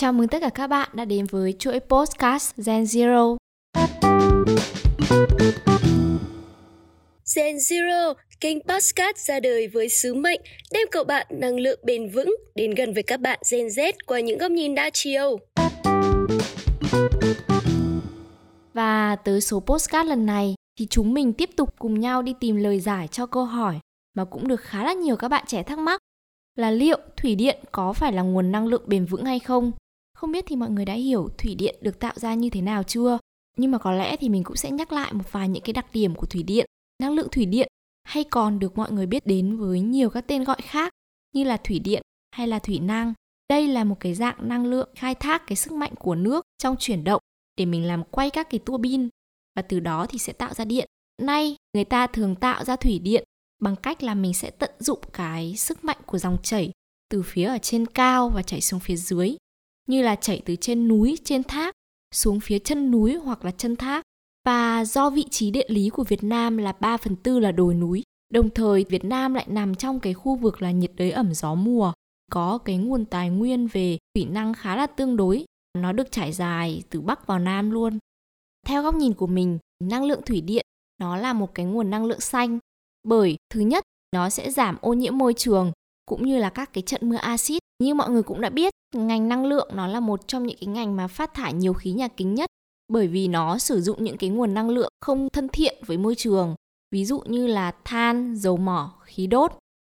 Chào mừng tất cả các bạn đã đến với chuỗi podcast Gen Zero. Gen Zero, kênh podcast ra đời với sứ mệnh đem cậu bạn năng lượng bền vững đến gần với các bạn Gen Z qua những góc nhìn đa chiều. Và tới số postcard lần này thì chúng mình tiếp tục cùng nhau đi tìm lời giải cho câu hỏi mà cũng được khá là nhiều các bạn trẻ thắc mắc là liệu thủy điện có phải là nguồn năng lượng bền vững hay không? Không biết thì mọi người đã hiểu thủy điện được tạo ra như thế nào chưa? Nhưng mà có lẽ thì mình cũng sẽ nhắc lại một vài những cái đặc điểm của thủy điện. Năng lượng thủy điện hay còn được mọi người biết đến với nhiều các tên gọi khác như là thủy điện hay là thủy năng. Đây là một cái dạng năng lượng khai thác cái sức mạnh của nước trong chuyển động để mình làm quay các cái tua bin và từ đó thì sẽ tạo ra điện. Nay, người ta thường tạo ra thủy điện bằng cách là mình sẽ tận dụng cái sức mạnh của dòng chảy từ phía ở trên cao và chảy xuống phía dưới như là chảy từ trên núi, trên thác, xuống phía chân núi hoặc là chân thác. Và do vị trí địa lý của Việt Nam là 3 phần tư là đồi núi, đồng thời Việt Nam lại nằm trong cái khu vực là nhiệt đới ẩm gió mùa, có cái nguồn tài nguyên về thủy năng khá là tương đối. Nó được trải dài từ Bắc vào Nam luôn. Theo góc nhìn của mình, năng lượng thủy điện, nó là một cái nguồn năng lượng xanh bởi, thứ nhất, nó sẽ giảm ô nhiễm môi trường cũng như là các cái trận mưa axit như mọi người cũng đã biết, ngành năng lượng nó là một trong những cái ngành mà phát thải nhiều khí nhà kính nhất, bởi vì nó sử dụng những cái nguồn năng lượng không thân thiện với môi trường, ví dụ như là than, dầu mỏ, khí đốt.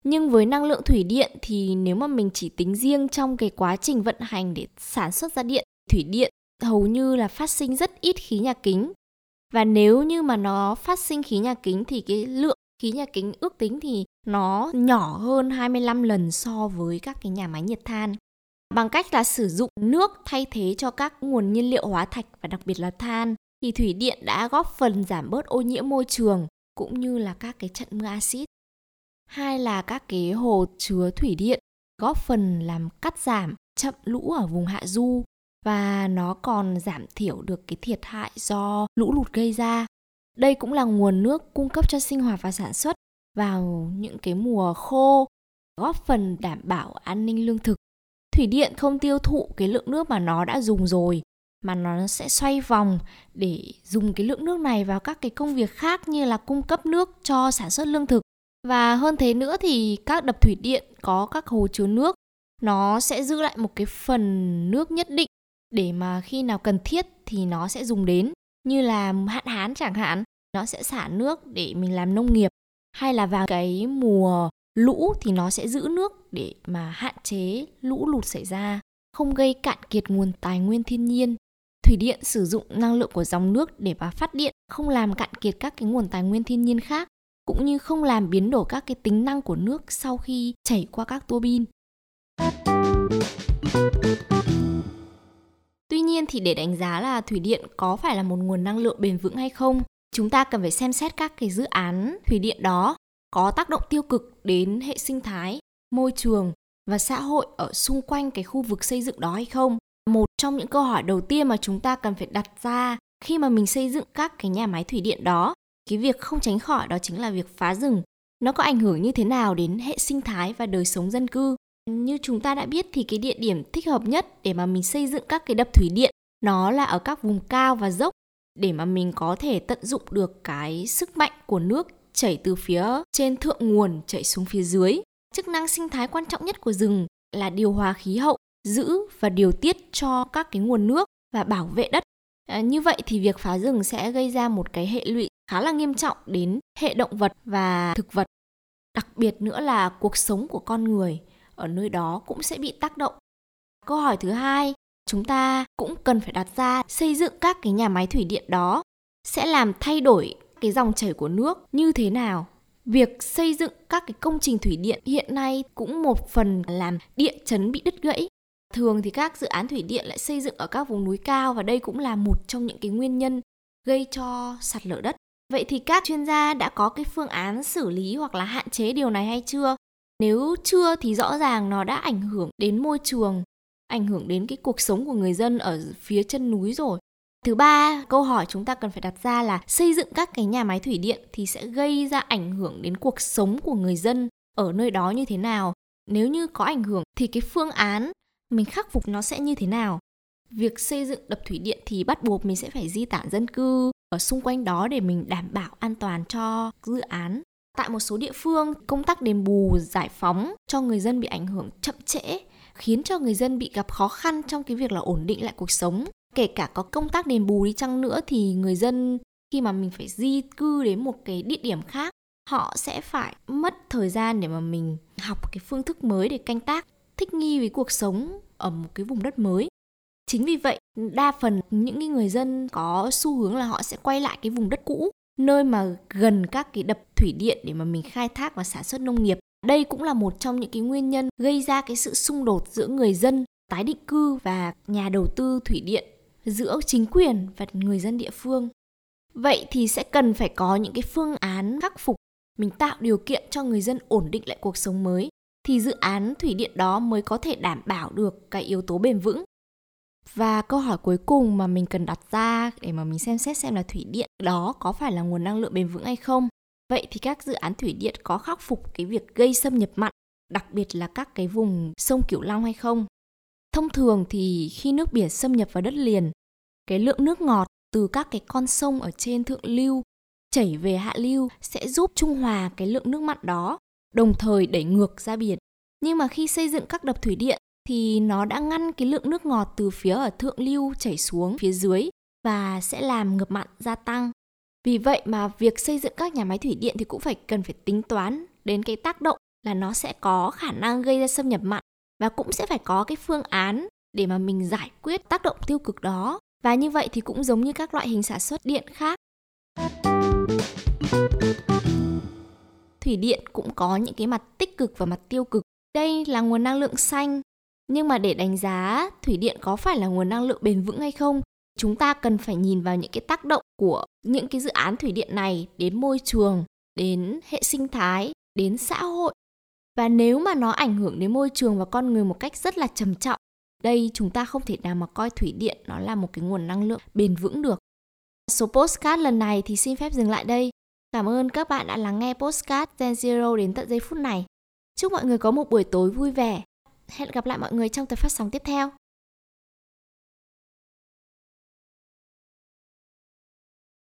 Nhưng với năng lượng thủy điện thì nếu mà mình chỉ tính riêng trong cái quá trình vận hành để sản xuất ra điện, thủy điện hầu như là phát sinh rất ít khí nhà kính. Và nếu như mà nó phát sinh khí nhà kính thì cái lượng khí nhà kính ước tính thì nó nhỏ hơn 25 lần so với các cái nhà máy nhiệt than. Bằng cách là sử dụng nước thay thế cho các nguồn nhiên liệu hóa thạch và đặc biệt là than, thì thủy điện đã góp phần giảm bớt ô nhiễm môi trường cũng như là các cái trận mưa axit. Hai là các cái hồ chứa thủy điện góp phần làm cắt giảm chậm lũ ở vùng hạ du và nó còn giảm thiểu được cái thiệt hại do lũ lụt gây ra đây cũng là nguồn nước cung cấp cho sinh hoạt và sản xuất vào những cái mùa khô, góp phần đảm bảo an ninh lương thực. Thủy điện không tiêu thụ cái lượng nước mà nó đã dùng rồi mà nó sẽ xoay vòng để dùng cái lượng nước này vào các cái công việc khác như là cung cấp nước cho sản xuất lương thực. Và hơn thế nữa thì các đập thủy điện có các hồ chứa nước nó sẽ giữ lại một cái phần nước nhất định để mà khi nào cần thiết thì nó sẽ dùng đến như là hạn hán chẳng hạn nó sẽ xả nước để mình làm nông nghiệp hay là vào cái mùa lũ thì nó sẽ giữ nước để mà hạn chế lũ lụt xảy ra không gây cạn kiệt nguồn tài nguyên thiên nhiên. Thủy điện sử dụng năng lượng của dòng nước để mà phát điện không làm cạn kiệt các cái nguồn tài nguyên thiên nhiên khác cũng như không làm biến đổi các cái tính năng của nước sau khi chảy qua các tua bin. Tuy nhiên thì để đánh giá là thủy điện có phải là một nguồn năng lượng bền vững hay không, chúng ta cần phải xem xét các cái dự án thủy điện đó có tác động tiêu cực đến hệ sinh thái, môi trường và xã hội ở xung quanh cái khu vực xây dựng đó hay không. Một trong những câu hỏi đầu tiên mà chúng ta cần phải đặt ra khi mà mình xây dựng các cái nhà máy thủy điện đó, cái việc không tránh khỏi đó chính là việc phá rừng. Nó có ảnh hưởng như thế nào đến hệ sinh thái và đời sống dân cư? Như chúng ta đã biết thì cái địa điểm thích hợp nhất để mà mình xây dựng các cái đập thủy điện nó là ở các vùng cao và dốc để mà mình có thể tận dụng được cái sức mạnh của nước chảy từ phía trên thượng nguồn chảy xuống phía dưới. Chức năng sinh thái quan trọng nhất của rừng là điều hòa khí hậu, giữ và điều tiết cho các cái nguồn nước và bảo vệ đất. À, như vậy thì việc phá rừng sẽ gây ra một cái hệ lụy khá là nghiêm trọng đến hệ động vật và thực vật. Đặc biệt nữa là cuộc sống của con người ở nơi đó cũng sẽ bị tác động. Câu hỏi thứ hai, chúng ta cũng cần phải đặt ra xây dựng các cái nhà máy thủy điện đó sẽ làm thay đổi cái dòng chảy của nước như thế nào. Việc xây dựng các cái công trình thủy điện hiện nay cũng một phần làm địa chấn bị đứt gãy. Thường thì các dự án thủy điện lại xây dựng ở các vùng núi cao và đây cũng là một trong những cái nguyên nhân gây cho sạt lở đất. Vậy thì các chuyên gia đã có cái phương án xử lý hoặc là hạn chế điều này hay chưa? Nếu chưa thì rõ ràng nó đã ảnh hưởng đến môi trường ảnh hưởng đến cái cuộc sống của người dân ở phía chân núi rồi. Thứ ba, câu hỏi chúng ta cần phải đặt ra là xây dựng các cái nhà máy thủy điện thì sẽ gây ra ảnh hưởng đến cuộc sống của người dân ở nơi đó như thế nào? Nếu như có ảnh hưởng thì cái phương án mình khắc phục nó sẽ như thế nào? Việc xây dựng đập thủy điện thì bắt buộc mình sẽ phải di tản dân cư ở xung quanh đó để mình đảm bảo an toàn cho dự án. Tại một số địa phương công tác đền bù giải phóng cho người dân bị ảnh hưởng chậm trễ khiến cho người dân bị gặp khó khăn trong cái việc là ổn định lại cuộc sống. Kể cả có công tác đền bù đi chăng nữa thì người dân khi mà mình phải di cư đến một cái địa điểm khác, họ sẽ phải mất thời gian để mà mình học cái phương thức mới để canh tác, thích nghi với cuộc sống ở một cái vùng đất mới. Chính vì vậy, đa phần những người dân có xu hướng là họ sẽ quay lại cái vùng đất cũ, nơi mà gần các cái đập thủy điện để mà mình khai thác và sản xuất nông nghiệp đây cũng là một trong những cái nguyên nhân gây ra cái sự xung đột giữa người dân tái định cư và nhà đầu tư thủy điện giữa chính quyền và người dân địa phương. Vậy thì sẽ cần phải có những cái phương án khắc phục, mình tạo điều kiện cho người dân ổn định lại cuộc sống mới, thì dự án thủy điện đó mới có thể đảm bảo được cái yếu tố bền vững. Và câu hỏi cuối cùng mà mình cần đặt ra để mà mình xem xét xem là thủy điện đó có phải là nguồn năng lượng bền vững hay không? Vậy thì các dự án thủy điện có khắc phục cái việc gây xâm nhập mặn đặc biệt là các cái vùng sông Cửu Long hay không thông thường thì khi nước biển xâm nhập vào đất liền cái lượng nước ngọt từ các cái con sông ở trên thượng lưu chảy về hạ lưu sẽ giúp trung hòa cái lượng nước mặn đó, đồng thời đẩy ngược ra biển. Nhưng mà khi xây dựng các đập thủy điện thì nó đã ngăn cái lượng nước ngọt từ phía ở thượng lưu chảy xuống phía dưới và sẽ làm ngập mặn gia tăng. Vì vậy mà việc xây dựng các nhà máy thủy điện thì cũng phải cần phải tính toán đến cái tác động là nó sẽ có khả năng gây ra xâm nhập mặn và cũng sẽ phải có cái phương án để mà mình giải quyết tác động tiêu cực đó. Và như vậy thì cũng giống như các loại hình sản xuất điện khác Thủy điện cũng có những cái mặt tích cực và mặt tiêu cực. Đây là nguồn năng lượng xanh, nhưng mà để đánh giá thủy điện có phải là nguồn năng lượng bền vững hay không, chúng ta cần phải nhìn vào những cái tác động của những cái dự án thủy điện này đến môi trường, đến hệ sinh thái, đến xã hội. Và nếu mà nó ảnh hưởng đến môi trường và con người một cách rất là trầm trọng, đây chúng ta không thể nào mà coi thủy điện nó là một cái nguồn năng lượng bền vững được. Số postcard lần này thì xin phép dừng lại đây. Cảm ơn các bạn đã lắng nghe postcard Gen Zero đến tận giây phút này. Chúc mọi người có một buổi tối vui vẻ. Hẹn gặp lại mọi người trong tập phát sóng tiếp theo.